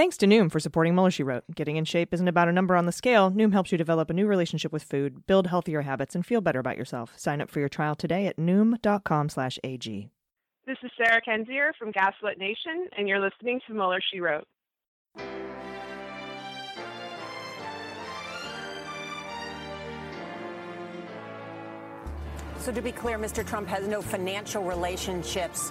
Thanks to Noom for supporting Mueller, She Wrote. Getting in shape isn't about a number on the scale. Noom helps you develop a new relationship with food, build healthier habits, and feel better about yourself. Sign up for your trial today at noom.com slash AG. This is Sarah Kendzior from Gaslit Nation, and you're listening to Mueller, She Wrote. So, to be clear, Mr. Trump has no financial relationships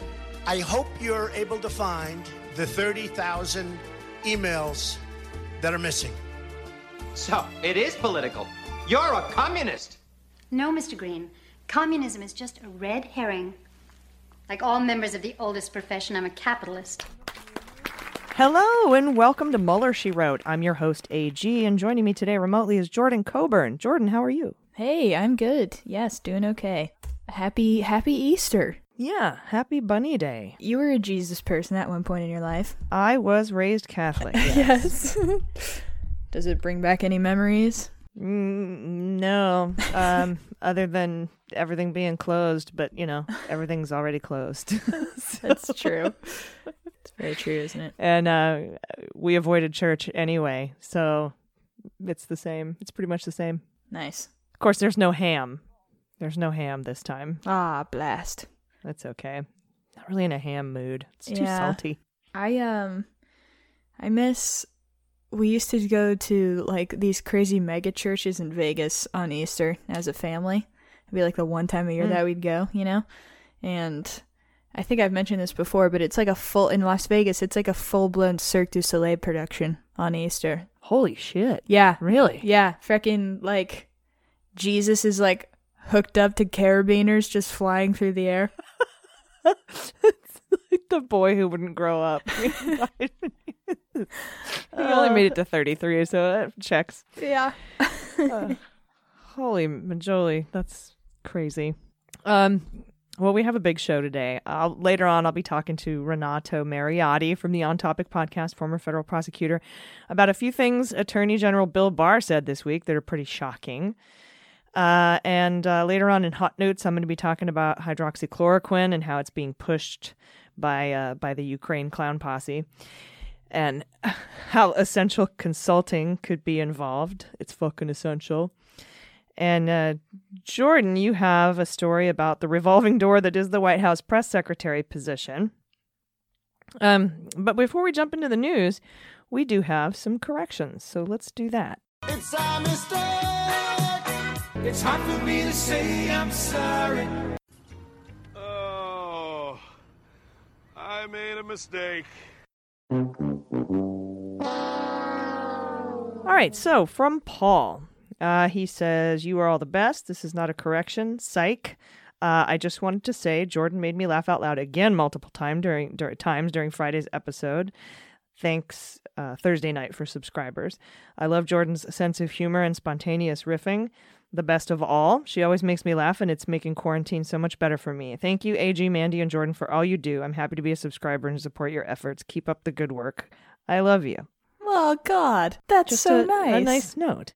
I hope you're able to find the 30,000 emails that are missing. So, it is political. You're a communist. No, Mr. Green. Communism is just a red herring. Like all members of the oldest profession, I'm a capitalist. Hello and welcome to Mueller, She Wrote. I'm your host, AG, and joining me today remotely is Jordan Coburn. Jordan, how are you? Hey, I'm good. Yes, doing okay. Happy Happy Easter. Yeah, happy Bunny Day. You were a Jesus person at one point in your life. I was raised Catholic. Yes. Does it bring back any memories? Mm, no, um, other than everything being closed, but you know, everything's already closed. That's true. It's very true, isn't it? and uh, we avoided church anyway, so it's the same. It's pretty much the same. Nice. Of course, there's no ham. There's no ham this time. Ah, blast. That's okay. Not really in a ham mood. It's too Yeah. salty. I um I miss we used to go to like these crazy mega churches in Vegas on Easter as a family. It'd be like the one time a year Mm. that we'd go, you know? And I think I've mentioned this before, but it's like a full in Las Vegas, it's like a full blown Cirque du Soleil production on Easter. Holy shit. Yeah. Really? Yeah. Freaking like Jesus is like hooked up to carabiners just flying through the air. like the boy who wouldn't grow up. he only made it to 33, so that checks. Yeah. Uh, holy majoli, that's crazy. Um, well, we have a big show today. I'll, later on, I'll be talking to Renato Mariotti from the On Topic podcast, former federal prosecutor, about a few things Attorney General Bill Barr said this week that are pretty shocking. Uh, and uh, later on in Hot Notes, I'm going to be talking about hydroxychloroquine and how it's being pushed by uh, by the Ukraine clown posse, and how essential consulting could be involved. It's fucking essential. And uh, Jordan, you have a story about the revolving door that is the White House press secretary position. Um, but before we jump into the news, we do have some corrections. So let's do that. It's a mistake. It's hard for me to say I'm sorry. Oh, I made a mistake. All right, so from Paul, uh, he says, You are all the best. This is not a correction. Psych. Uh, I just wanted to say Jordan made me laugh out loud again multiple time during, dur- times during Friday's episode. Thanks uh, Thursday night for subscribers. I love Jordan's sense of humor and spontaneous riffing. The best of all. She always makes me laugh, and it's making quarantine so much better for me. Thank you, AG, Mandy, and Jordan, for all you do. I'm happy to be a subscriber and support your efforts. Keep up the good work. I love you. Oh God, that's Just so a, nice. A nice note.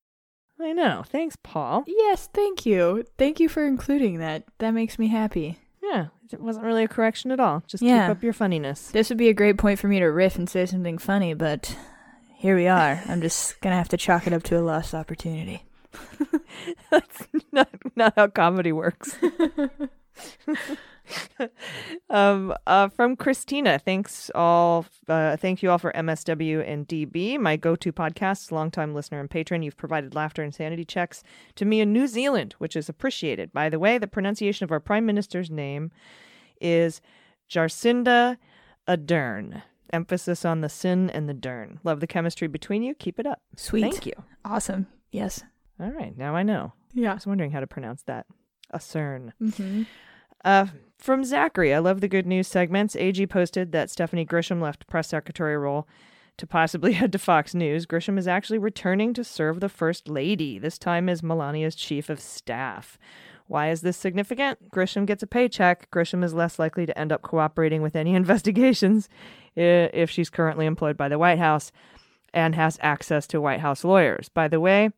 I know. Thanks, Paul. Yes, thank you. Thank you for including that. That makes me happy. Yeah, it wasn't really a correction at all. Just Yeah. keep up your funniness. This would be a great point for me to riff and say something funny, but here we are. I'm just gonna have to chalk it up to a lost opportunity. That's not not how comedy works. um, uh, from Christina, thanks all. Uh, thank you all for MSW and DB, my go-to podcasts. Longtime listener and patron, you've provided laughter and sanity checks to me in New Zealand, which is appreciated. By the way, the pronunciation of our prime minister's name is Jacinda Ardern. Emphasis on the sin and the dern. Love the chemistry between you. Keep it up. Sweet. Thank you. Awesome. Yes. All right, now I know. Yeah. I was wondering how to pronounce that. A CERN. Mm-hmm. Uh, from Zachary, I love the good news segments. AG posted that Stephanie Grisham left press secretary role to possibly head to Fox News, Grisham is actually returning to serve the First Lady, this time as Melania's chief of staff. Why is this significant? Grisham gets a paycheck. Grisham is less likely to end up cooperating with any investigations if she's currently employed by the White House and has access to White House lawyers. By the way,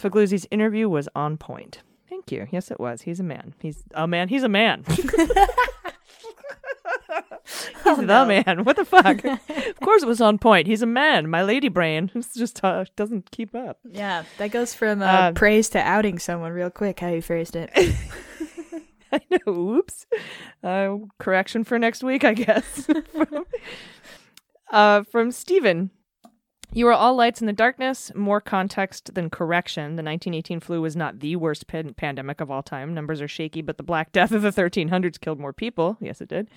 Figliuzzi's interview was on point. Thank you. Yes, it was. He's a man. He's a man. He's a man. He's the man. What the fuck? of course it was on point. He's a man. My lady brain just uh, doesn't keep up. Yeah, that goes from uh, Uh, praise to outing someone real quick. How you phrased it. I know. Oops. Uh, correction for next week, I guess. from, uh, from Stephen. You are all lights in the darkness. More context than correction. The 1918 flu was not the worst pan- pandemic of all time. Numbers are shaky, but the Black Death of the 1300s killed more people. Yes, it did.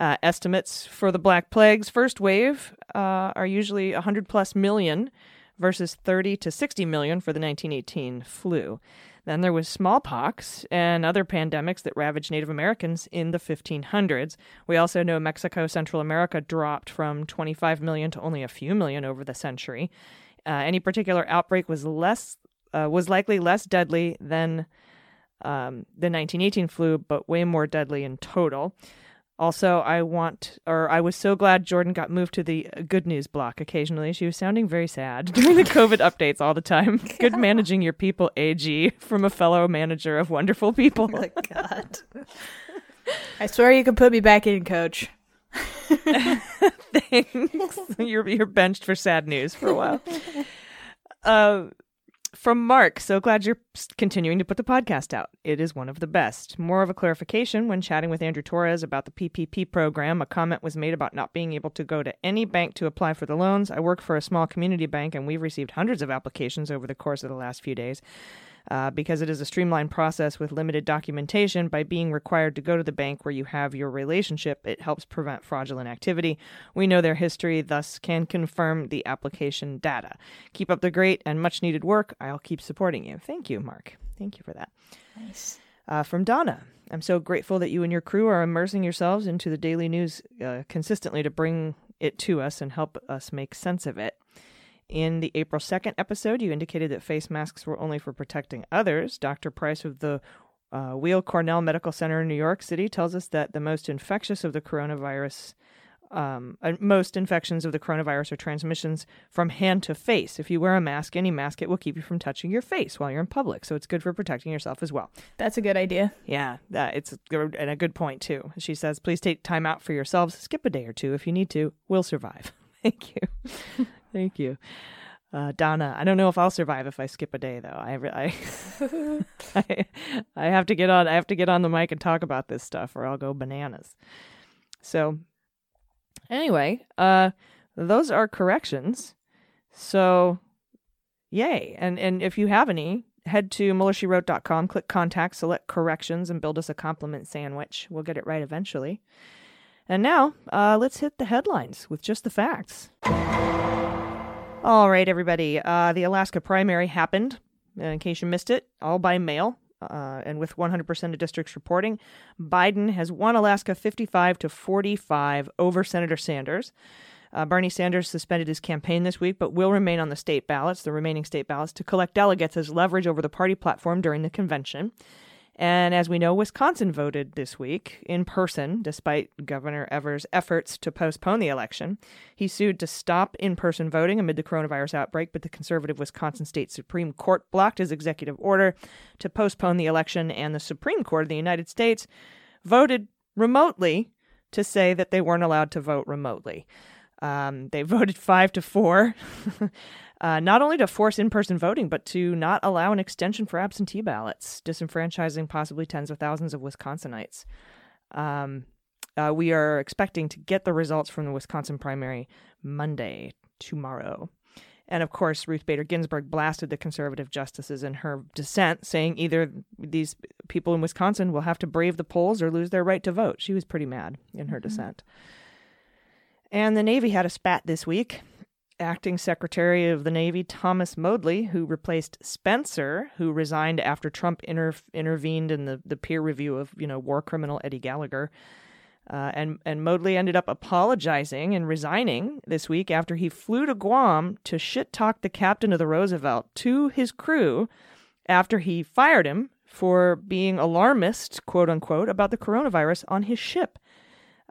Uh, estimates for the Black Plague's first wave uh, are usually 100 plus million versus 30 to 60 million for the 1918 flu. Then there was smallpox and other pandemics that ravaged Native Americans in the 1500s. We also know Mexico, Central America dropped from 25 million to only a few million over the century. Uh, any particular outbreak was less uh, was likely less deadly than um, the 1918 flu, but way more deadly in total. Also, I want, or I was so glad Jordan got moved to the good news block occasionally. She was sounding very sad during the COVID updates all the time. Good managing your people, AG, from a fellow manager of wonderful people. Oh, God. I swear you can put me back in, coach. Thanks. you're you're benched for sad news for a while. Uh, from Mark, so glad you're continuing to put the podcast out. It is one of the best. More of a clarification when chatting with Andrew Torrez about the PPP program, a comment was made about not being able to go to any bank to apply for the loans. I work for a small community bank and we've received hundreds of applications over the course of the last few days. Uh, because it is a streamlined process with limited documentation, by being required to go to the bank where you have your relationship, it helps prevent fraudulent activity. We know their history, thus can confirm the application data. Keep up the great and much needed work. I'll keep supporting you. Thank you, Mark. Thank you for that. Nice. Uh, from Donna. I'm so grateful that you and your crew are immersing yourselves into the daily news uh, consistently to bring it to us and help us make sense of it. In the April 2nd episode, you indicated that face masks were only for protecting others. Dr. Price of the uh, Weill Cornell Medical Center in New York City tells us that the most infectious of the coronavirus, um, uh, most infections of the coronavirus are transmissions from hand to face. If you wear a mask, any mask, it will keep you from touching your face while you're in public. So it's good for protecting yourself as well. That's a good idea. Yeah, that it's a, and a good point too. She says, "Please take time out for yourselves. Skip a day or two if you need to. We'll survive." Thank you, thank you, uh, Donna. I don't know if I'll survive if I skip a day though. I, I, I, I have to get on. I have to get on the mic and talk about this stuff, or I'll go bananas. So, anyway, uh, those are corrections. So, yay! And and if you have any, head to muellershewrote.com, click contact, select corrections, and build us a compliment sandwich. We'll get it right eventually. And now, uh, let's hit the headlines with just the facts. All right, everybody. Uh, the Alaska primary happened, in case you missed it, all by mail. Uh, and with 100% of districts reporting, Biden has won Alaska 55 to 45 over Senator Sanders. Uh, Bernie Sanders suspended his campaign this week, but will remain on the state ballots, the remaining state ballots, to collect delegates as leverage over the party platform during the convention. And as we know, Wisconsin voted this week in person, despite Governor Evers' efforts to postpone the election. He sued to stop in person voting amid the coronavirus outbreak, but the conservative Wisconsin State Supreme Court blocked his executive order to postpone the election, and the Supreme Court of the United States voted remotely to say that they weren't allowed to vote remotely. Um, they voted five to four, uh, not only to force in person voting, but to not allow an extension for absentee ballots, disenfranchising possibly tens of thousands of Wisconsinites. Um, uh, we are expecting to get the results from the Wisconsin primary Monday, tomorrow. And of course, Ruth Bader Ginsburg blasted the conservative justices in her dissent, saying either these people in Wisconsin will have to brave the polls or lose their right to vote. She was pretty mad in her dissent. And the Navy had a spat this week. Acting Secretary of the Navy Thomas Modly, who replaced Spencer, who resigned after Trump inter- intervened in the, the peer review of you know war criminal Eddie Gallagher, Uh, and and Modly ended up apologizing and resigning this week after he flew to Guam to shit talk the captain of the Roosevelt to his crew after he fired him for being alarmist, quote unquote, about the coronavirus on his ship.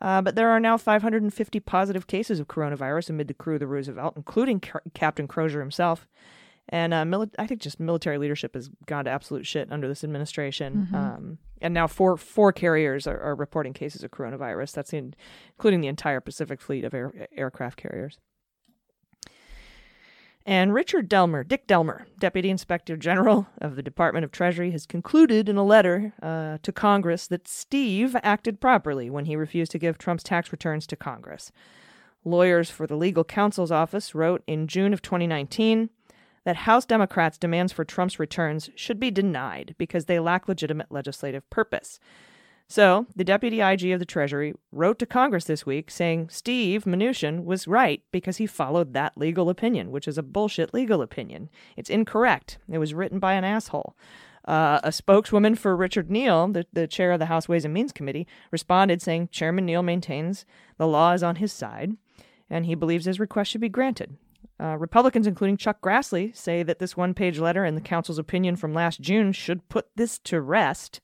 Uh, but there are now 550 positive cases of coronavirus amid the crew of the Roosevelt, including Ca- Captain Crozier himself. And uh, mili- I think just military leadership has gone to absolute shit under this administration. Mhm. Um, and now four four carriers are, are reporting cases of coronavirus. That's in, including the entire Pacific fleet of air, aircraft carriers. And Richard Delmar, Dick Delmar, Deputy Inspector General of the Department of Treasury, has concluded in a letter uh, to Congress that Steve acted properly when he refused to give Trump's tax returns to Congress. Lawyers for the legal counsel's office wrote in June of 2019 that House Democrats' demands for Trump's returns should be denied because they lack legitimate legislative purpose. So, the deputy IG of the Treasury wrote to Congress this week saying Steve Mnuchin was right because he followed that legal opinion, which is a bullshit legal opinion. It's incorrect. It was written by an asshole. Uh, a spokeswoman for Richard Neal, the, the chair of the House Ways and Means Committee, responded saying Chairman Neal maintains the law is on his side and he believes his request should be granted. Uh, Republicans, including Chuck Grassley, say that this one page letter and the council's opinion from last June should put this to rest.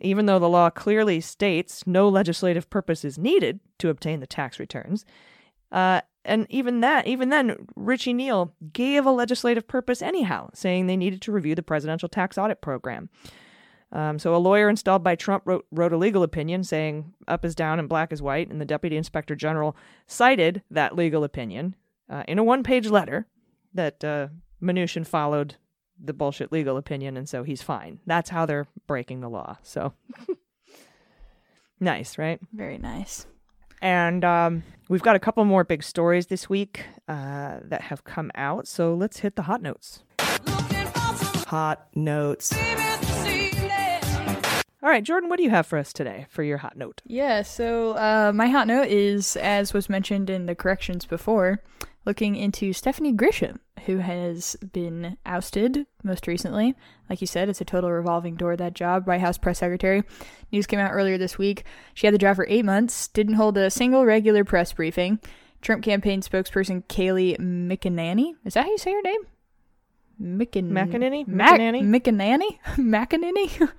Even though the law clearly states no legislative purpose is needed to obtain the tax returns, uh, and even that, even then, Richie Neal gave a legislative purpose anyhow, saying they needed to review the presidential tax audit program. Um, so a lawyer installed by Trump wrote, wrote a legal opinion saying up is down and black is white, and the deputy inspector general cited that legal opinion uh, in a one-page letter that uh, Mnuchin followed the bullshit legal opinion, and so he's fine. That's how they're breaking the law. So nice, right? Very nice. And um, we've got a couple more big stories this week uh, that have come out. So let's hit the hot notes. Hot notes. All right, Jordan, what do you have for us today for your hot note? Yeah, so uh, my hot note is, as was mentioned in the corrections before, looking into Stephanie Grisham, who has been ousted most recently. Like you said, it's a total revolving door, that job, White House press secretary. News came out earlier this week. She had the job for eight months, didn't hold a single regular press briefing. Trump campaign spokesperson Kayleigh McEnany, is that how you say her name? Mickin- McEnany? Mac- McEnany? McEnany? McEnany?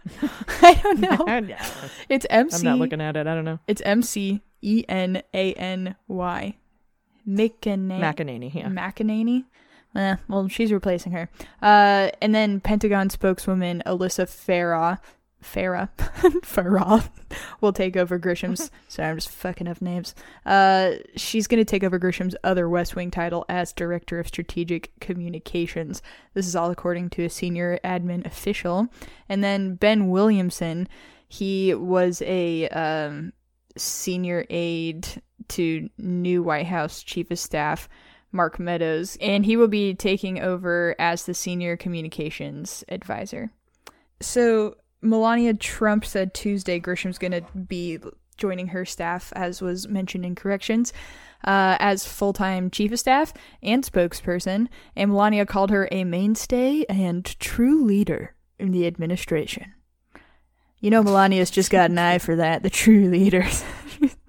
I don't know. I don't know. It's MC. I'm not looking at it. I don't know. It's M C E N A N Y. McEnany. McEnany, yeah. McEnany. Eh, well, she's replacing her. Uh, and then Pentagon spokeswoman Alyssa Farah, Farah, Farah will take over Grisham's. sorry, I'm just fucking up names. Uh, she's going to take over Grisham's other West Wing title as Director of Strategic Communications. This is all according to a senior admin official. And then Ben Williamson, he was a um, senior aide to new White House Chief of Staff Mark Meadows, and he will be taking over as the senior communications advisor. So Melania Trump said Tuesday Grisham's going to be joining her staff, as was mentioned in corrections, uh, as full time chief of staff and spokesperson. And Melania called her a mainstay and true leader in the administration. You know, Melania's just got an eye for that, the true leaders.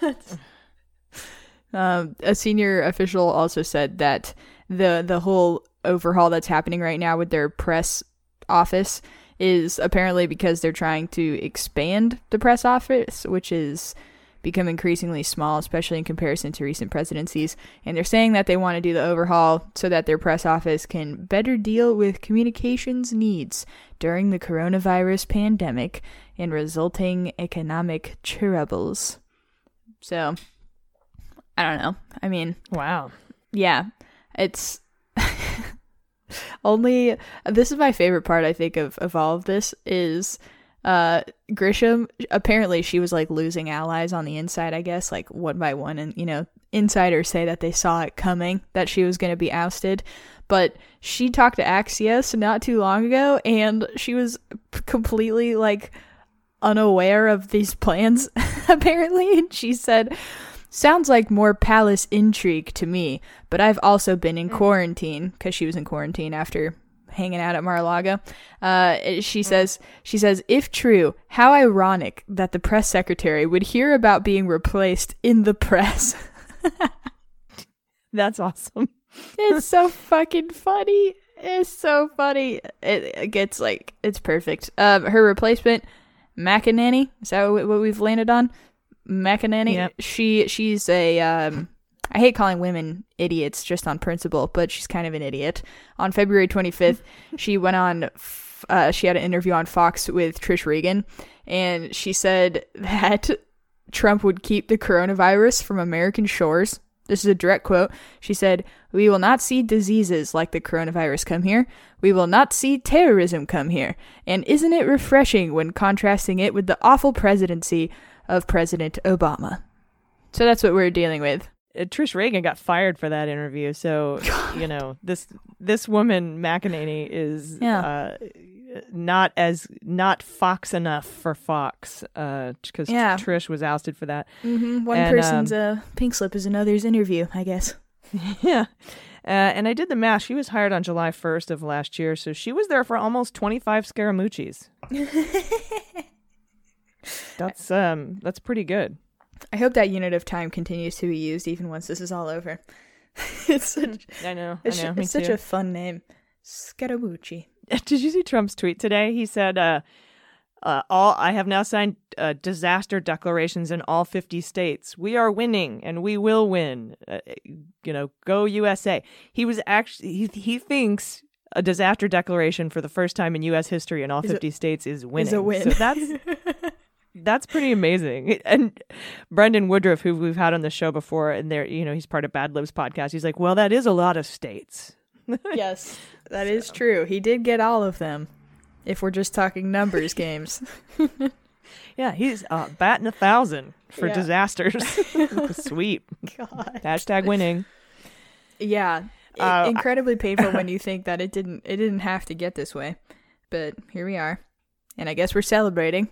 um, a senior official also said that the the whole overhaul that's happening right now with their press office is apparently because they're trying to expand the press office, which is become increasingly small, especially in comparison to recent presidencies. And they're saying that they want to do the overhaul so that their press office can better deal with communications needs during the coronavirus pandemic and resulting economic troubles. So, I don't know. I mean, wow. Yeah, it's only this is my favorite part I think of of all of this is uh Grisham apparently she was like losing allies on the inside I guess like one by one and you know insiders say that they saw it coming that she was going to be ousted but she talked to Axios not too long ago and she was completely like unaware of these plans apparently and she said Sounds like more palace intrigue to me, but I've also been in quarantine because she was in quarantine after hanging out at Mar-a-Lago. Uh, she says, she says, if true, how ironic that the press secretary would hear about being replaced in the press. That's awesome. it's so fucking funny. It's so funny. It, it gets like it's perfect. Um, her replacement, McEnany. Is that what we've landed on? McEnany. Yep. She she's a um. I hate calling women idiots just on principle, but she's kind of an idiot. On February 25th, she went on. f- Uh, she had an interview on Fox with Trish Regan, and she said that Trump would keep the coronavirus from American shores. This is a direct quote. She said, We will not see diseases like the coronavirus come here. We will not see terrorism come here. And isn't it refreshing when contrasting it with the awful presidency of President Obama? So that's what we're dealing with. Uh, Trish Regan got fired for that interview, so you know this this woman McEnany is Yeah. uh, not as not Fox enough for Fox because Yeah. Trish was ousted for that. Mm-hmm. One And, person's um, uh, pink slip is another's interview, I guess. yeah. Uh, and I did the math. She was hired on July 1st of last year, so she was there for almost 25 Scaramucci's. that's um that's pretty good. I hope that unit of time continues to be used even once this is all over. it's such, I know. it's, I know. it's such a fun name. Scaramucci. Did you see Trump's tweet today? He said, uh, uh, "All I have now signed uh, disaster declarations in all 50 states. We are winning, and we will win. Uh, you know, go USA." He was actually he he thinks a disaster declaration for the first time in U.S. history in all Is a- 50 states is winning. Is a win. So that's that's pretty amazing. And Brendan Woodruff, who we've had on the show before, and there, you know, he's part of Bad Libs podcast. He's like, "Well, that is a lot of states." Yes, that is true. He did get all of them. If we're just talking numbers games. Yeah, he's uh, batting a thousand for Yeah. disasters. Sweet. God. Hashtag winning. Yeah. Uh, I- incredibly painful when you think that it didn't it didn't have to get this way. But here we are. And I guess we're celebrating.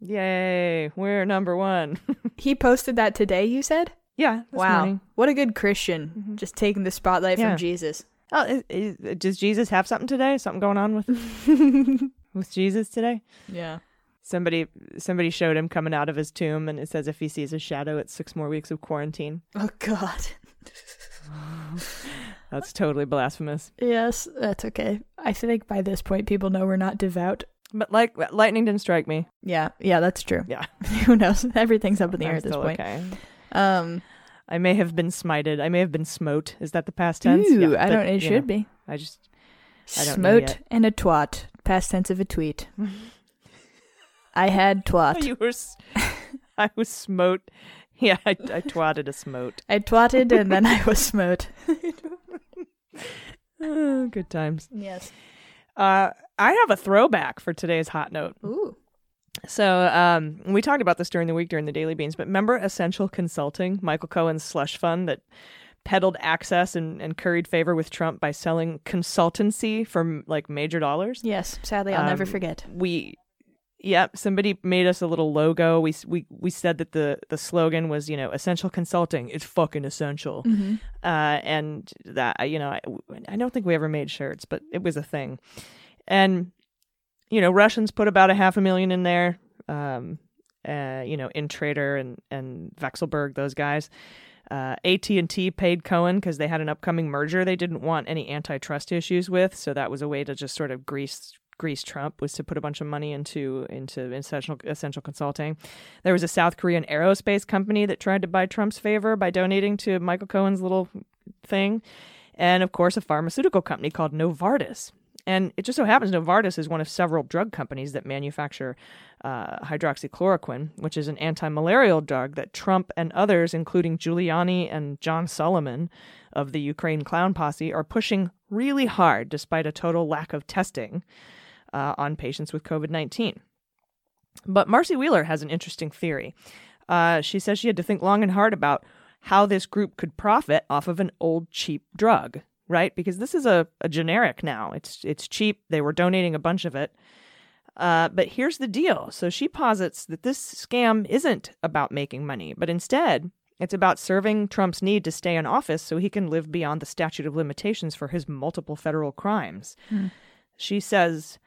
Yay, we're number one. He posted that today, you said? Yeah. this wow. morning. What a good Christian. Mm-hmm. Just taking the spotlight Yeah. from Jesus. Oh, is, is, does Jesus have something today? Something going on with with Jesus today? Yeah. Somebody somebody showed him coming out of his tomb, and it says if he sees a shadow, it's six more weeks of quarantine. Oh god. That's totally blasphemous. Yes, that's okay. I think by this point people know we're not devout. But like lightning didn't strike me. Yeah, yeah, that's true. Yeah, Who knows? Everything's up in the air at this point. Okay. Um I may have been smited. I may have been smote. Is that the past tense? Ooh, Yeah, I but, don't it should know, be. I just I don't know Smote and a twat. Past tense of a tweet. I had twat. You were, s- I was smote. Yeah, I, I twatted a smote. I twatted and then I was smote. Oh, good times. Yes. Uh, I have a throwback for today's hot note. Ooh. So, um, we talked about this during the week during the Daily Beans, but remember Essential Consulting, Michael Cohen's slush fund that peddled access and, and curried favor with Trump by selling consultancy for like major dollars? Yes. Sadly, I'll never Um, forget. We, yep. Somebody made us a little logo. We we we said that the the slogan was you know essential consulting. It's fucking essential. Mhm. Uh, and that you know I, I don't think we ever made shirts, but it was a thing. And you know Russians put about a half a million in there. Um, uh, you know, Intrater and and Vekselberg, those guys. Uh, AT&T paid Cohen because they had an upcoming merger they didn't want any antitrust issues with, so that was a way to just sort of grease grease Trump was to put a bunch of money into into essential essential consulting. There was a South Korean aerospace company that tried to buy Trump's favor by donating to Michael Cohen's little thing, and of course a pharmaceutical company called Novartis. And it just so happens Novartis is one of several drug companies that manufacture uh, hydroxychloroquine, which is an anti-malarial drug that Trump and others, including Giuliani and John Solomon of the Ukraine clown posse, are pushing really hard despite a total lack of testing uh, on patients with COVID 19. But Marcy Wheeler has an interesting theory. Uh, she says she had to think long and hard about how this group could profit off of an old cheap drug, right? Because this is a, a generic now. It's it's cheap. They were donating a bunch of it. Uh, but here's the deal. So she posits that this scam isn't about making money, but instead It's about serving Trump's need to stay in office so he can live beyond the statute of limitations for his multiple federal crimes. Hmm. She says,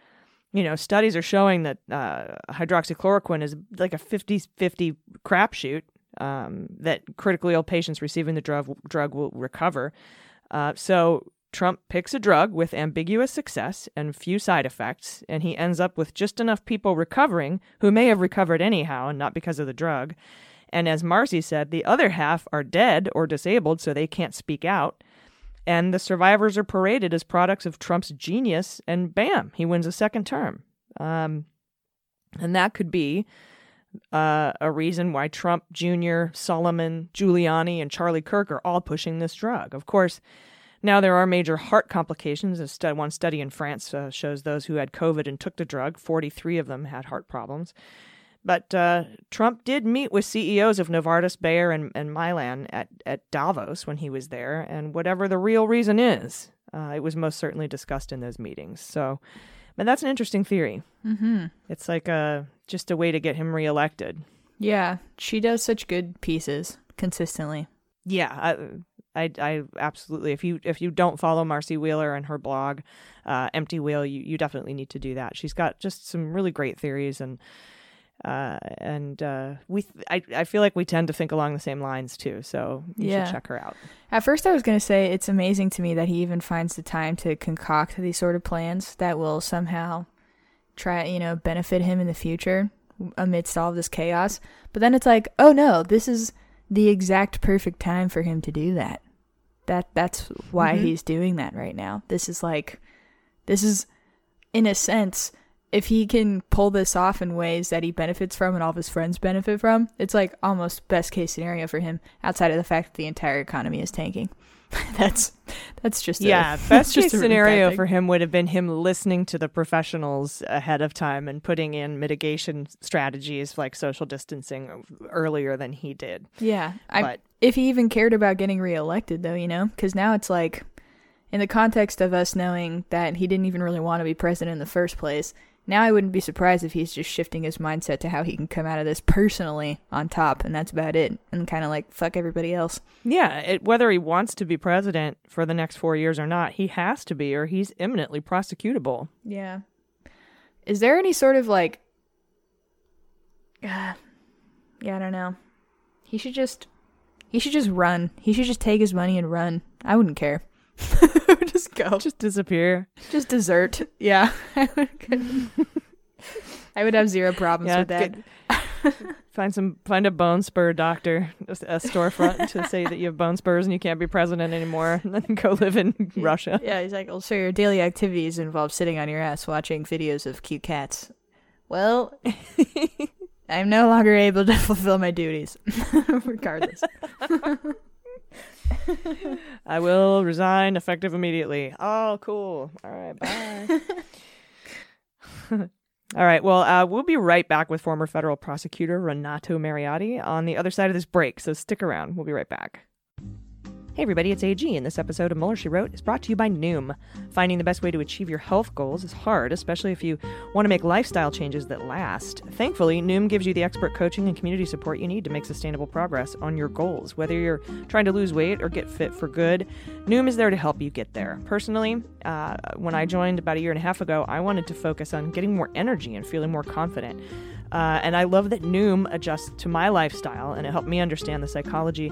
you know, studies are showing that uh, hydroxychloroquine is like a 50 50 crapshoot, um, that critically ill patients receiving the drug, drug will recover. Uh, so Trump picks a drug with ambiguous success and few side effects, and he ends up with just enough people recovering who may have recovered anyhow and not because of the drug. And as Marcy said, the other half are dead or disabled, so they can't speak out. And the survivors are paraded as products of Trump's genius, and bam, he wins a second term. Um, and that could be uh, a reason why Trump Jr., Solomon, Giuliani, and Charlie Kirk are all pushing this drug. Of course, now there are major heart complications. One study in France uh, shows those who had COVID and took the drug, 43 of them had heart problems. But uh, Trump did meet with CEOs of Novartis, Bayer, and, and Mylan at, at Davos when he was there, and whatever the real reason is, uh, it was most certainly discussed in those meetings. So, but that's an interesting theory. Mm-hmm. It's like a just a way to get him reelected. Yeah, she does such good pieces consistently. Yeah, I, I, I absolutely. If you if you don't follow Marcy Wheeler and her blog, uh, Empty Wheel, you you definitely need to do that. She's got just some really great theories and uh, and uh, we I I feel like we tend to think along the same lines too. So you Yeah. should check her out. At first, I was going to say it's amazing to me that he even finds the time to concoct these sort of plans that will somehow try, you know, benefit him in the future amidst all of this chaos. But then it's like, oh no, this is the exact perfect time for him to do that. That that's why Mhm. he's doing that right now. This is like, this is, in a sense, if he can pull this off in ways that he benefits from and all of his friends benefit from, it's like almost best case scenario for him. Outside of the fact that the entire economy is tanking, that's that's just a- yeah, best case scenario for him would have been him listening to the professionals ahead of time and putting in mitigation strategies like social distancing uh, earlier than he did. Yeah, I, But- if he even cared about getting reelected, though, you know, because now it's like, in the context of us knowing that he didn't even really want to be president in the first place, now I wouldn't be surprised if he's just shifting his mindset to how he can come out of this personally on top, and that's about it, and kind of like fuck everybody else. Yeah, it, whether he wants to be president for the next four years or not, he has to be, or he's imminently prosecutable. Yeah. Is there any sort of like, yeah, yeah, I don't know. He should just, he should just run. He should just take his money and run. I wouldn't care. just go. Just disappear. Just desert. Yeah. I would, I would have zero problems Yeah, with that. good. Find some, find a bone spur doctor, just a storefront to say that you have bone spurs and you can't be president anymore, and then go live in Russia. Yeah, he's like, well, so your daily activities involve sitting on your ass watching videos of cute cats. Well, I'm no longer able to fulfill my duties, regardless. I will resign effective immediately. Oh, cool. All right, bye. All right, well, uh, we'll be right back with former federal prosecutor Renato Mariotti on the other side of this break, so stick around. We'll be right back. Hey everybody, it's AG, and this episode of Mueller She Wrote is brought to you by Noom. Finding the best way to achieve your health goals is hard, especially if you want to make lifestyle changes that last. Thankfully, Noom gives you the expert coaching and community support you need to make sustainable progress on your goals. Whether you're trying to lose weight or get fit for good, Noom is there to help you get there. Personally, uh, when I joined about a year and a half ago, I wanted to focus on getting more energy and feeling more confident. Uh, and I love that Noom adjusts to my lifestyle and it helped me understand the psychology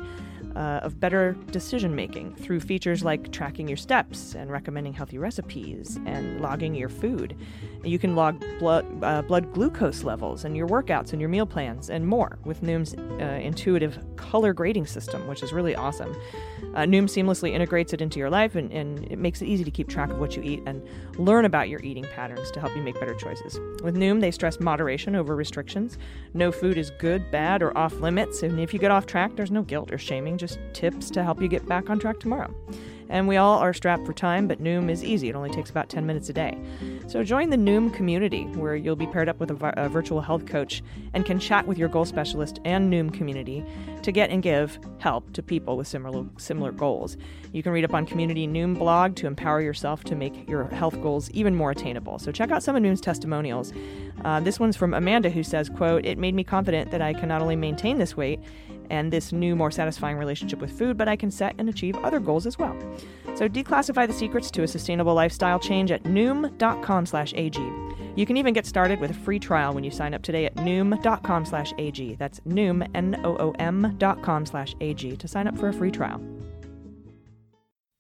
uh, of better decision making through features like tracking your steps and recommending healthy recipes and logging your food. You can log blood, uh, blood glucose levels and your workouts and your meal plans and more with Noom's uh, intuitive color grading system, which is really awesome. Uh, Noom seamlessly integrates it into your life and, and it makes it easy to keep track of what you eat and learn about your eating patterns to help you make better choices. With Noom, they stress moderation over restrictions. No food is good, bad, or off limits, and if you get off track, there's no guilt or shaming, just tips to help you get back on track tomorrow. And we all are strapped for time, but Noom is easy. It only takes about 10 minutes a day. So join the Noom community, where you'll be paired up with a, vi- a virtual health coach and can chat with your goal specialist and Noom community to get and give help to people with similar similar goals. You can read up on community Noom blog to empower yourself to make your health goals even more attainable. So check out some of Noom's testimonials. Uh, this one's from Amanda, who says, "quote It made me confident that I can not only maintain this weight and this new, more satisfying relationship with food, but I can set and achieve other goals as well." So declassify the secrets to a sustainable lifestyle change at noom.com/ag. You can even get started with a free trial when you sign up today at noom.com/ag. That's noom n o o m dot com slash ag to sign up for a free trial.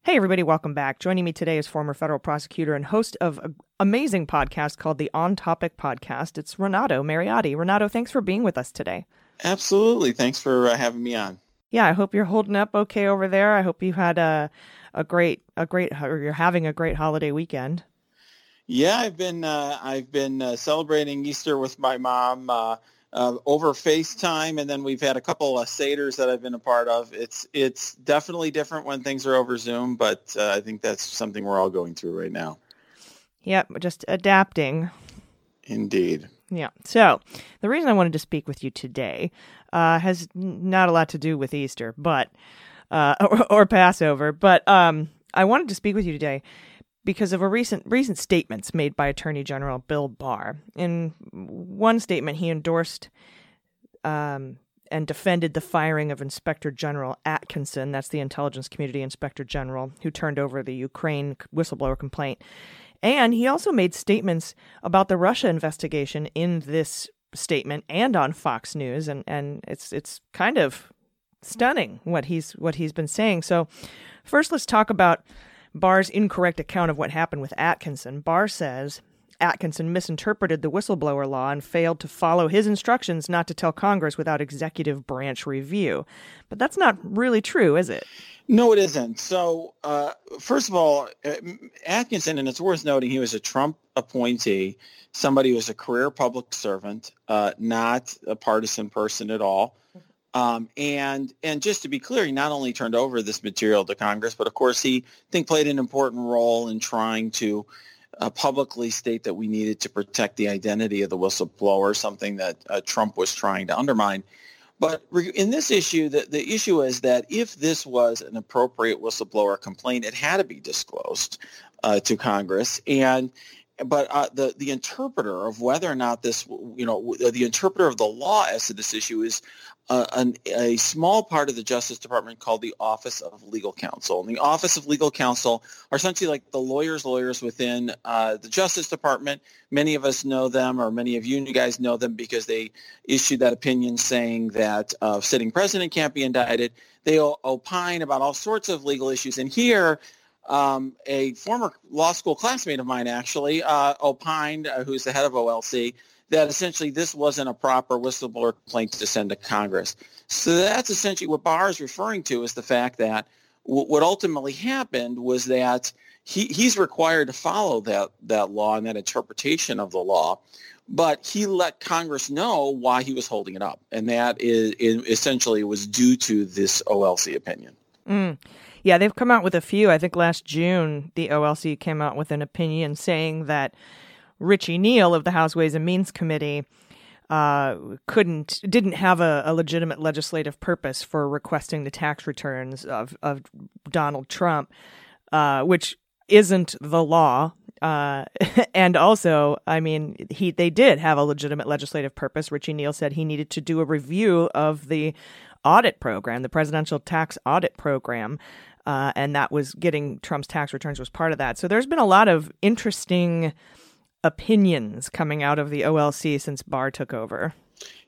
Hey, everybody, welcome back. Joining me today is former federal prosecutor and host of an amazing podcast called the On Topic Podcast. It's Renato Mariotti. Renato, thanks for being with us today. Absolutely. Thanks for uh, having me on. Yeah, I hope you're holding up okay over there. I hope you had a a great a great or you're having a great holiday weekend. Yeah, I've been uh, I've been uh, celebrating Easter with my mom uh, uh, over FaceTime, and then we've had a couple of seders that I've been a part of. It's it's definitely different when things are over Zoom, but uh, I think that's something we're all going through right now. Yep, just adapting. Indeed. Yeah. So the reason I wanted to speak with you today uh, has not a lot to do with Easter, but uh, or, or Passover, but um, I wanted to speak with you today because of a recent recent statements made by Attorney General Bill Barr. In one statement, he endorsed um, and defended the firing of Inspector General Atkinson, that's the intelligence community inspector general who turned over the Ukraine whistleblower complaint. And he also made statements about the Russia investigation in this statement and on Fox News, and, and it's it's kind of stunning what he's what he's been saying. So, first, let's talk about Barr's incorrect account of what happened with Atkinson. Barr says Atkinson misinterpreted the whistleblower law and failed to follow his instructions not to tell Congress without executive branch review. But that's not really true, is it? No, it isn't. So, uh, first of all, uh, Atkinson, and it's worth noting, he was a Trump appointee, somebody who was a career public servant, uh, not a partisan person at all. Um, and and just to be clear, he not only turned over this material to Congress, but of course he I think played an important role in trying to uh, publicly state that we needed to protect the identity of the whistleblower, something that uh, Trump was trying to undermine. But in this issue, the, the issue is that if this was an appropriate whistleblower complaint, it had to be disclosed uh, to Congress. And but uh, the the interpreter of whether or not this, you know, the interpreter of the law as to this issue is uh, an, a small part of the Justice Department called the Office of Legal Counsel. And the Office of Legal Counsel are essentially like the lawyers' lawyers within uh, the Justice Department. Many of us know them, or many of you guys know them because they issued that opinion saying that a uh, sitting president can't be indicted. They opine about all sorts of legal issues. And here, um, a former law school classmate of mine actually uh, opined, uh, who's the head of OLC, that essentially this wasn't a proper whistleblower complaint to send to Congress. So that's essentially what Barr is referring to is the fact that w- what ultimately happened was that he, he's required to follow that, that law and that interpretation of the law, but he let Congress know why he was holding it up. And that is, is essentially was due to this OLC opinion. Mm. Yeah, they've come out with a few. I think last June, the OLC came out with an opinion saying that Richie Neal of the House Ways and Means Committee uh, couldn't didn't have a, a, legitimate legislative purpose for requesting the tax returns of of Donald Trump, uh, which isn't the law. Uh, and also, I mean, he they did have a legitimate legislative purpose. Richie Neal said he needed to do a review of the audit program, the presidential tax audit program. Uh, and that was getting Trump's tax returns was part of that. So there's been a lot of interesting opinions coming out of the OLC since Barr took over.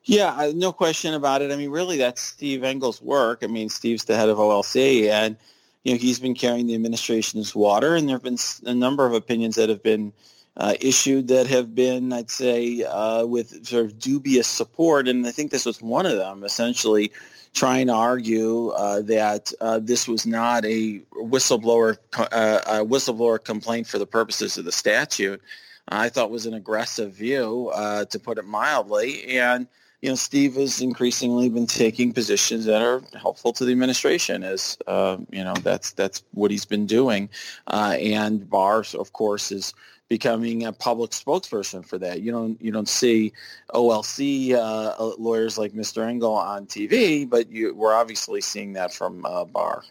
Yeah, no question about it. I mean, really, that's Steve Engel's work. I mean, Steve's the head of OLC, and you know he's been carrying the administration's water. And there have been a number of opinions that have been uh, issued that have been, I'd say, uh, with sort of dubious support. And I think this was one of them, essentially trying to argue uh, that uh, this was not a whistleblower uh, a whistleblower complaint for the purposes of the statute. I thought was an aggressive view, uh, to put it mildly. And you know, Steve has increasingly been taking positions that are helpful to the administration. As uh, you know, that's that's what he's been doing. Uh, and Barr, of course, is becoming a public spokesperson for that. You don't you don't see OLC uh, lawyers like Mr. Engel on TV, but you, we're obviously seeing that from uh, Barr.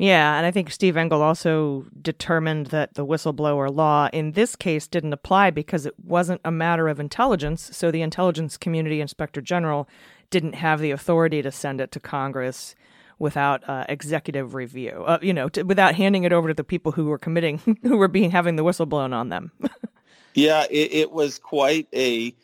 Yeah, and I think Steve Engel also determined that the whistleblower law in this case didn't apply because it wasn't a matter of intelligence. So the intelligence community inspector general didn't have the authority to send it to Congress without uh, executive review. Uh, you know, to, without handing it over to the people who were committing, who were being having the whistle blown on them. yeah, it, it, was quite a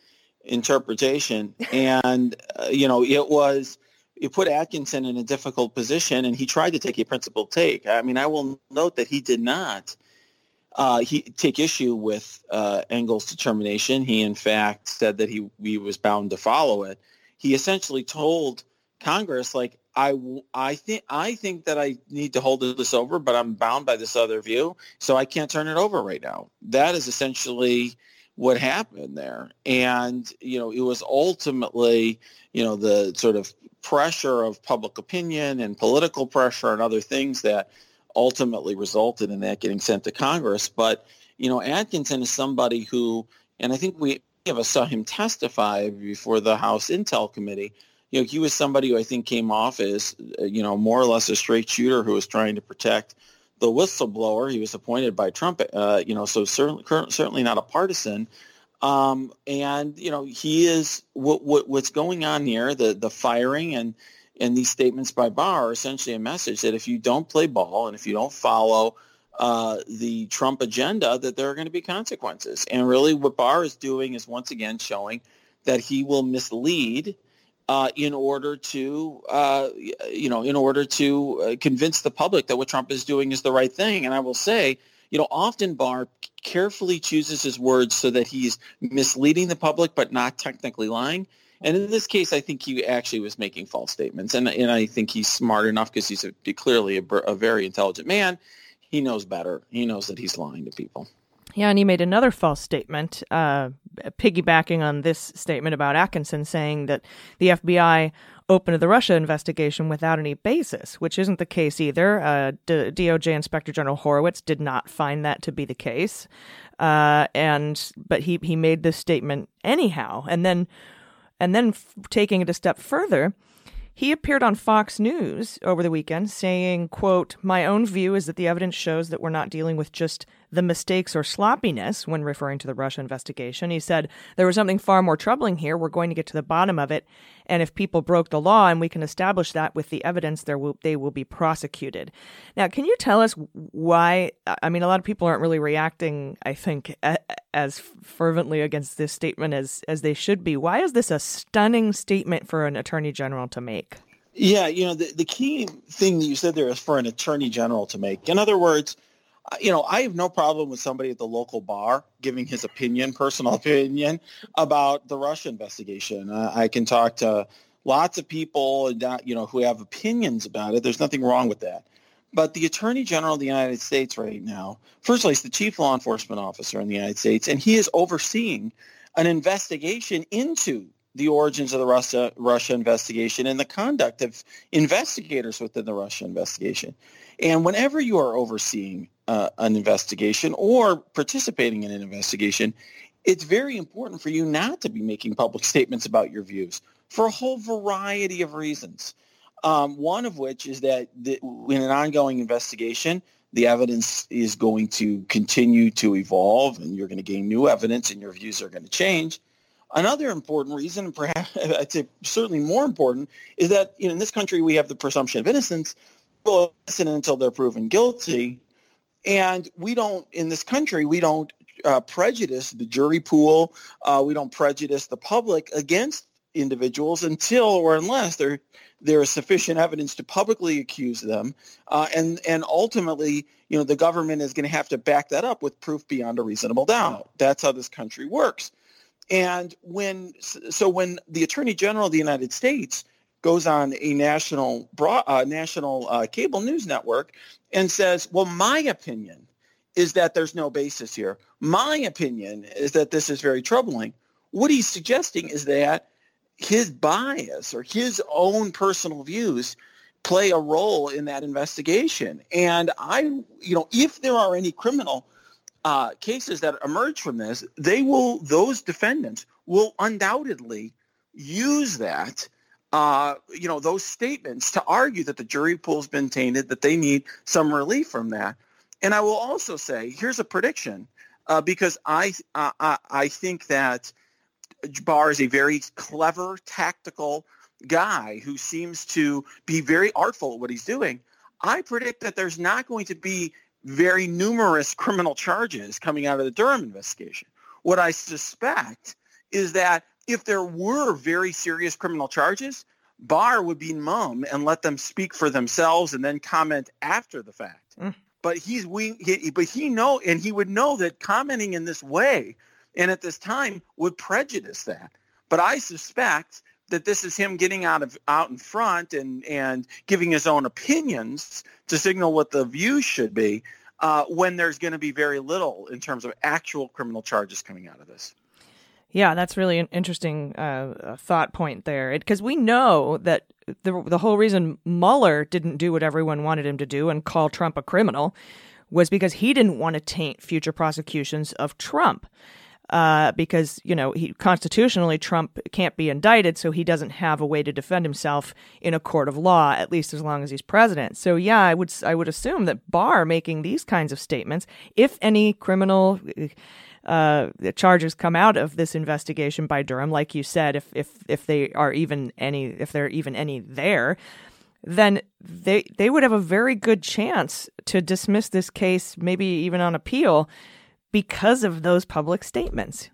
interpretation, and uh, you know, it was it put Atkinson in a difficult position, and he tried to take a principled take. I mean, I will note that he did not uh, he take issue with uh, Engel's determination. He, in fact, said that he he was bound to follow it. He essentially told Congress, like, I, I think I think that I need to hold this over, but I'm bound by this other view, so I can't turn it over right now. That is essentially what happened there, and you know, it was ultimately, you know, the sort of pressure of public opinion and political pressure and other things that ultimately resulted in that getting sent to Congress. But, you know, Atkinson is somebody who, and I think we of us saw him testify before the House Intel Committee. You know, he was somebody who I think came off as, you know, more or less a straight shooter who was trying to protect the whistleblower. He was appointed by Trump, uh, you know, so certainly certainly not a partisan. Um, and you know, he is what, what what's going on here. The the firing and and these statements by Barr are essentially a message that if you don't play ball and if you don't follow uh, the Trump agenda, that there are going to be consequences. And really, what Barr is doing is once again showing that he will mislead uh, in order to, uh, you know, in order to uh, convince the public that what Trump is doing is the right thing. And I will say you know, often Barr carefully chooses his words so that he's misleading the public but not technically lying. And in this case, I think he actually was making false statements. And, and I think he's smart enough because he's a, clearly a, a very intelligent man. He knows better. He knows that he's lying to people. Yeah, and he made another false statement, uh, piggybacking on this statement about Atkinson, saying that the FBI opened the Russia investigation without any basis, which isn't the case either. Uh, D- DOJ Inspector General Horowitz did not find that to be the case, uh, and but he he made this statement anyhow, and then and then f- taking it a step further. He appeared on Fox News over the weekend saying, quote, My own view is that the evidence shows that we're not dealing with just the mistakes or sloppiness when referring to the Russia investigation. He said there was something far more troubling here. We're going to get to the bottom of it. And if people broke the law and we can establish that with the evidence, there will, they will be prosecuted. Now, can you tell us why? I mean, a lot of people aren't really reacting, I think, as fervently against this statement as, as they should be. Why is this a stunning statement for an attorney general to make? Yeah, you know, the, the key thing that you said there is for an attorney general to make. In other words, you know, I have no problem with somebody at the local bar giving his opinion, personal opinion about the Russia investigation. Uh, I can talk to lots of people, you know, who have opinions about it. There's nothing wrong with that. But the Attorney General of the United States right now, firstly, he's the chief law enforcement officer in the United States, and he is overseeing an investigation into the origins of the Russia, Russia investigation and the conduct of investigators within the Russia investigation. And whenever you are overseeing uh, an investigation or participating in an investigation, it's very important for you not to be making public statements about your views for a whole variety of reasons. Um, one of which is that the, in an ongoing investigation, the evidence is going to continue to evolve and you're going to gain new evidence and your views are going to change. Another important reason, and perhaps I'd say certainly more important, is that you know, in this country we have the presumption of innocence. People innocent until they're proven guilty, and we don't in this country we don't uh, prejudice the jury pool. Uh, we don't prejudice the public against individuals until or unless there there is sufficient evidence to publicly accuse them, uh, and and ultimately, you know, the government is going to have to back that up with proof beyond a reasonable doubt. That's how this country works. And when so when the Attorney General of the United States goes on a national broad, uh, national uh, cable news network and says, "Well, my opinion is that there's no basis here. My opinion is that this is very troubling." What he's suggesting is that his bias or his own personal views play a role in that investigation. And I, you know, if there are any criminal uh, cases that emerge from this, they will those defendants will undoubtedly use that uh, you know, those statements to argue that the jury pool's been tainted, that they need some relief from that. And I will also say, here's a prediction, uh, because I, uh, I I think that Barr is a very clever, tactical guy who seems to be very artful at what he's doing. I predict that there's not going to be very numerous criminal charges coming out of the Durham investigation. What I suspect is that if there were very serious criminal charges, Barr would be mum and let them speak for themselves and then comment after the fact. Mm. But he's we he, but he know and he would know that commenting in this way and at this time would prejudice that. But I suspect that this is him getting out of out in front and and giving his own opinions to signal what the view should be uh, when there's going to be very little in terms of actual criminal charges coming out of this. Yeah, that's really an interesting uh, thought point there. Because we know that the the whole reason Mueller didn't do what everyone wanted him to do and call Trump a criminal was because he didn't want to taint future prosecutions of Trump uh, because you know he constitutionally Trump can't be indicted, so he doesn't have a way to defend himself in a court of law, at least as long as he's president. So yeah, I would I would assume that Barr making these kinds of statements, if any criminal. Uh, charges come out of this investigation by Durham, like you said, if if if they are even any, if there are even any there, then they they would have a very good chance to dismiss this case, maybe even on appeal, because of those public statements.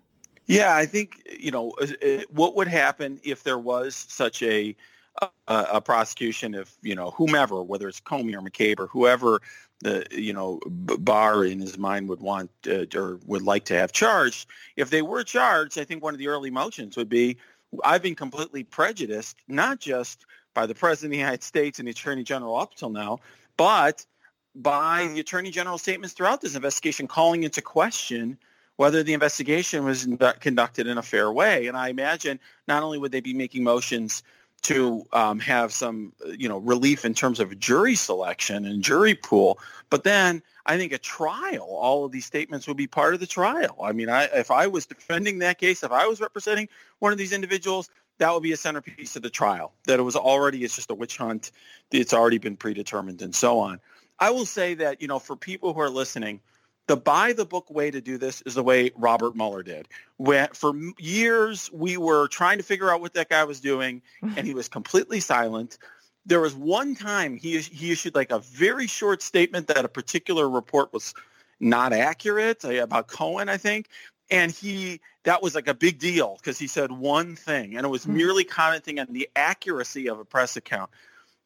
Yeah, I think you know uh, what would happen if there was such a a, a prosecution if you know whomever, whether it's Comey or McCabe or whoever the you know Barr in his mind would want uh, or would like to have charged. If they were charged, I think one of the early motions would be, I've been completely prejudiced, not just by the President of the United States and the Attorney General up till now, but by the Attorney General's statements throughout this investigation calling into question whether the investigation was conducted in a fair way. And I imagine not only would they be making motions to um, have some, you know, relief in terms of jury selection and jury pool, but then I think a trial, all of these statements would be part of the trial. I mean, I, if I was defending that case, if I was representing one of these individuals, that would be a centerpiece of the trial. That it was already, it's just a witch hunt. It's already been predetermined and so on. I will say that, you know, for people who are listening, the buy the book way to do this is the way Robert Mueller did. When, for years, we were trying to figure out what that guy was doing, and he was completely silent. There was one time he, he issued like a very short statement that a particular report was not accurate uh, about Cohen, I think. And he that was like a big deal because he said one thing, and it was hmm. merely commenting on the accuracy of a press account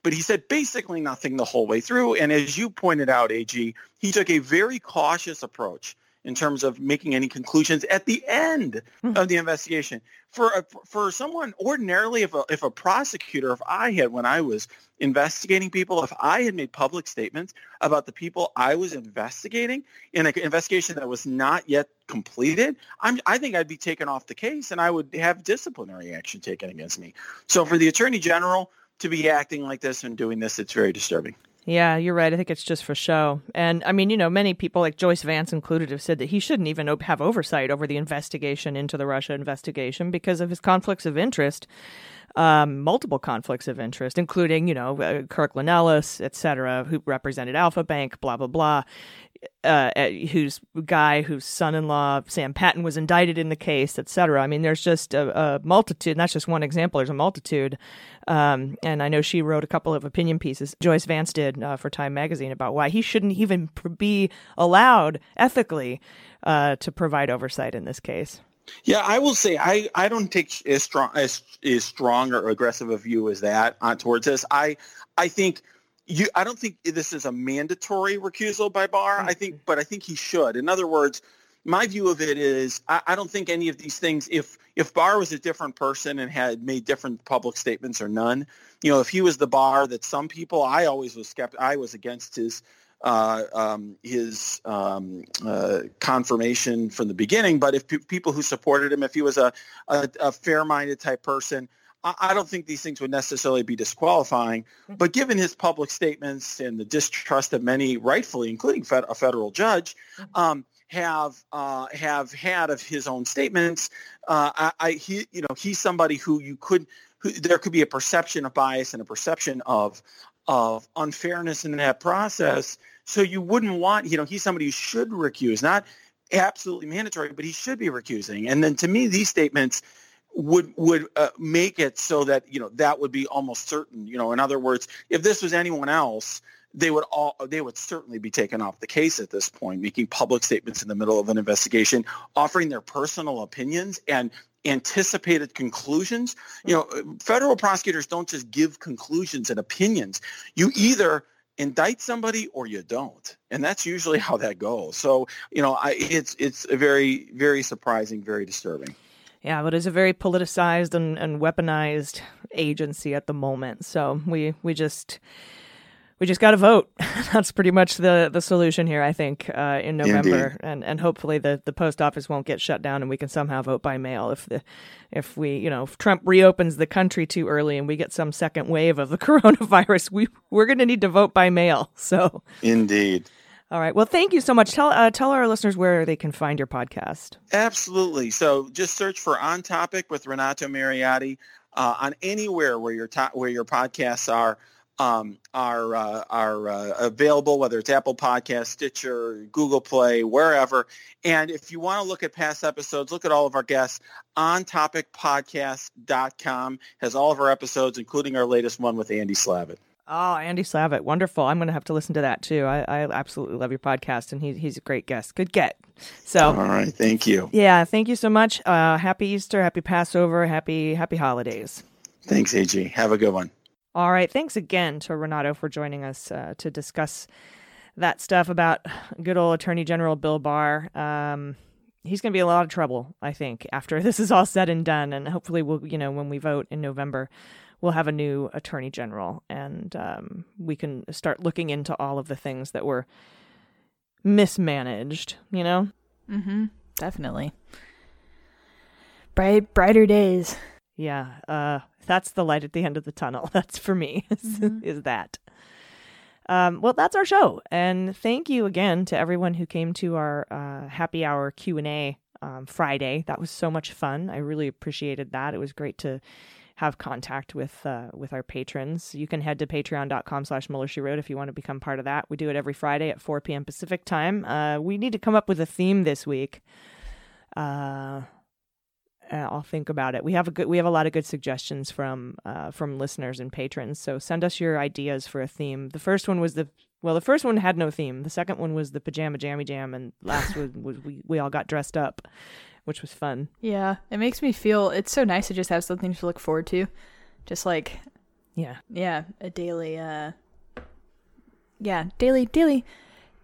but he said basically nothing the whole way through. And as you pointed out, AG, he took a very cautious approach in terms of making any conclusions at the end hmm. of the investigation. For a, for someone ordinarily, if a, if a prosecutor, if I had when I was investigating people, if I had made public statements about the people I was investigating in an investigation that was not yet completed, I'm, I think I'd be taken off the case and I would have disciplinary action taken against me. So for the attorney general to be acting like this and doing this, it's very disturbing. Yeah, you're right. I think it's just for show. And I mean, you know, many people, like Joyce Vance included, have said that he shouldn't even have oversight over the investigation into the Russia investigation because of his conflicts of interest, um, multiple conflicts of interest, including, you know, uh, Kirkland Ellis, et cetera, who represented Alfa Bank, blah, blah, blah uh, whose guy whose son-in-law Sam Patten was indicted in the case, etc. I mean, there's just a, a multitude. And that's just one example. There's a multitude, um, and I know she wrote a couple of opinion pieces. Joyce Vance did uh, for Time Magazine about why he shouldn't even be allowed ethically uh, to provide oversight in this case. Yeah, I will say I, I don't take as strong as, as strong or aggressive a view as that uh, towards this. I I think you, I don't think this is a mandatory recusal by Barr. I think, but I think he should. In other words, my view of it is I, I, don't think any of these things. If if Barr was a different person and had made different public statements or none, you know, if he was the Barr that some people, I always was skeptical. I was against his uh, um, his um, uh, confirmation from the beginning. But if pe- people who supported him, if he was a, a, a fair-minded type person, I don't think these things would necessarily be disqualifying, mm-hmm. but given his public statements and the distrust of many, rightfully, including a federal judge, mm-hmm. um, have uh, have had of his own statements, uh, I, I, he you know he's somebody who you could who, there could be a perception of bias and a perception of of unfairness in that process. So you wouldn't want, you know, he's somebody who should recuse, not absolutely mandatory, but he should be recusing. And then to me, these statements would would uh, make it so that you know that would be almost certain. You know, in other words, if this was anyone else, they would all they would certainly be taken off the case at this point, making public statements in the middle of an investigation, offering their personal opinions and anticipated conclusions. You know, federal prosecutors don't just give conclusions and opinions. You either indict somebody or you don't, and that's usually how that goes. So, you know, I, it's it's very very surprising, very disturbing. Yeah, but it's a very politicized and, and weaponized agency at the moment. So we we just we just got to vote. That's pretty much the the solution here, I think, uh, in November, Indeed. and and hopefully the the post office won't get shut down, and we can somehow vote by mail. If the if we you know if Trump reopens the country too early and we get some second wave of the coronavirus, we we're going to need to vote by mail. So Indeed. All right, well, thank you so much. Tell uh, tell our listeners where they can find your podcast. Absolutely. So just search for On Topic with Renato Mariotti uh, on anywhere where your to- where your podcasts are um, are uh, are uh, available, whether it's Apple Podcast, Stitcher, Google Play, wherever. And if you want to look at past episodes, look at all of our guests. OnTopicPodcast.com has all of our episodes, including our latest one with Andy Slavitt. Oh, Andy Slavitt, wonderful! I'm going to have to listen to that too. I, I absolutely love your podcast, and he's he's a great guest. Good get. So, All right, thank you. yeah, thank you so much. Uh, happy Easter, happy Passover, happy happy holidays. Thanks, AG. Have a good one. All right, thanks again to Renato for joining us uh, to discuss that stuff about good old Attorney General Bill Barr. Um, he's going to be in a lot of trouble, I think, after this is all said and done, and hopefully, we'll you know when we vote in November. We'll have a new attorney general, and um, we can start looking into all of the things that were mismanaged. You know, Mm-hmm. Definitely. Bright, brighter days. Yeah, uh, that's the light at the end of the tunnel. That's for me. is- Is that? Um, well, that's our show, and thank you again to everyone who came to our uh, happy hour Q and A um, Friday. That was so much fun. I really appreciated that. It was great to have contact with uh, with our patrons. You can head to patreon.com slash Mueller She Wrote if you want to become part of that. We do it every Friday at 4 p.m. Pacific time. Uh, we need to come up with a theme this week. Uh, uh, I'll think about it. We have a good, we have a lot of good suggestions from uh, from listeners and patrons. So send us your ideas for a theme. The first one was the well, the first one had no theme. The second one was the pajama jammy jam, and last was, was we we all got dressed up, which was fun. Yeah, it makes me feel it's so nice to just have something to look forward to. Just like Yeah, yeah, a daily uh yeah, daily daily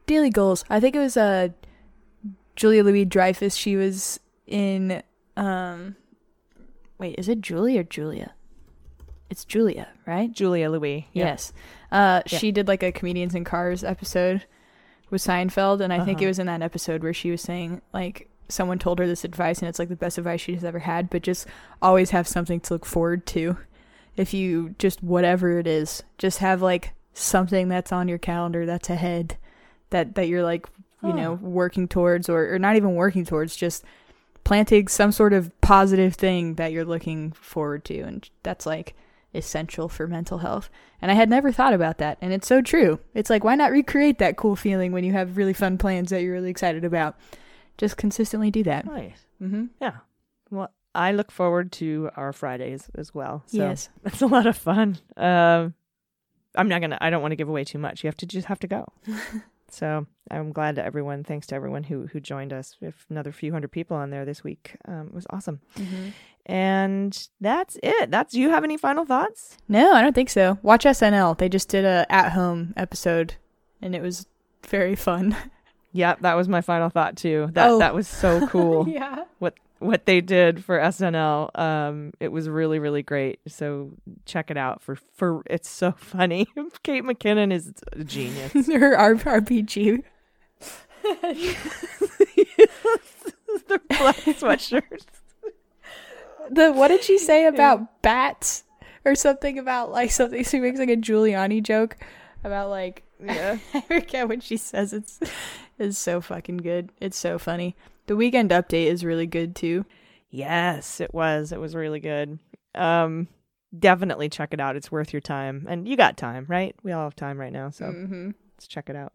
daily goals. I think it was uh Julia Louis Dreyfus. She was in um wait, is it Julie or Julia? It's Julia, right? Julia Louis. Yeah. Yes. Uh Yeah. she did like a comedians in cars episode with Seinfeld and I think Uh-huh. it was in that episode where she was saying like someone told her this advice and it's like the best advice she's ever had, but just always have something to look forward to. If you just whatever it is, just have like something that's on your calendar that's ahead that that you're like, you Huh. know, working towards or or not even working towards, just planting some sort of positive thing that you're looking forward to and that's like essential for mental health. And I had never thought about that and it's so true. It's like why not recreate that cool feeling when you have really fun plans that you're really excited about? Just consistently do that. Nice. Mhm. Yeah. Well, I look forward to our Fridays as well. So Yes. It's a lot of fun. Um, I'm not gonna. I don't want to give away too much. You have to just have to go. so I'm glad to everyone. Thanks to everyone who who joined us. We have another few hundred people on there this week. Um, it was awesome. Mhm. And that's it. That's. Do you have any final thoughts? No, I don't think so. Watch SNL. They just did a at home episode and it was very fun. Yeah, that was my final thought too. That Oh. that was so cool. Yeah. What what they did for SNL. Um it was really really great. So check it out for for it's so funny. Kate McKinnon is a genius. Her R- RBG. the black sweatshirts. The what did she say about bats or something about like something she makes like a Giuliani joke about like Yeah. I forget what she says. It's it's so fucking good. It's so funny. The weekend update is really good too. Yes, it was. It was really good. Um definitely check it out. It's worth your time. And you got time, right? We all have time right now, so Mm-hmm. let's check it out.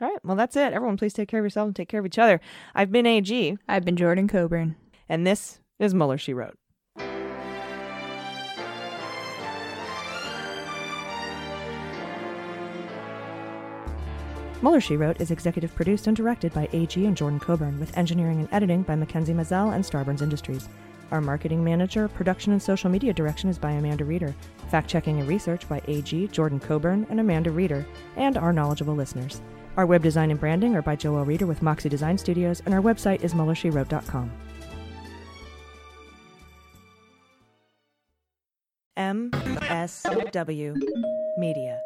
All right. Well, that's it. Everyone, please take care of yourself and take care of each other. I've been AG, I've been Jordan Coburn. and this is Mueller She Wrote. Mueller She Wrote is executive produced and directed by AG and Jordan Coburn, with engineering and editing by Mackenzie Mazzell and Starburns Industries. Our marketing manager, production, and social media direction is by Amanda Reeder. Fact checking and research by AG, Jordan Coburn, and Amanda Reeder, and our knowledgeable listeners. Our web design and branding are by Joel Reeder with Moxie Design Studios, and our website is MuellerSheWrote.com. MSW Media.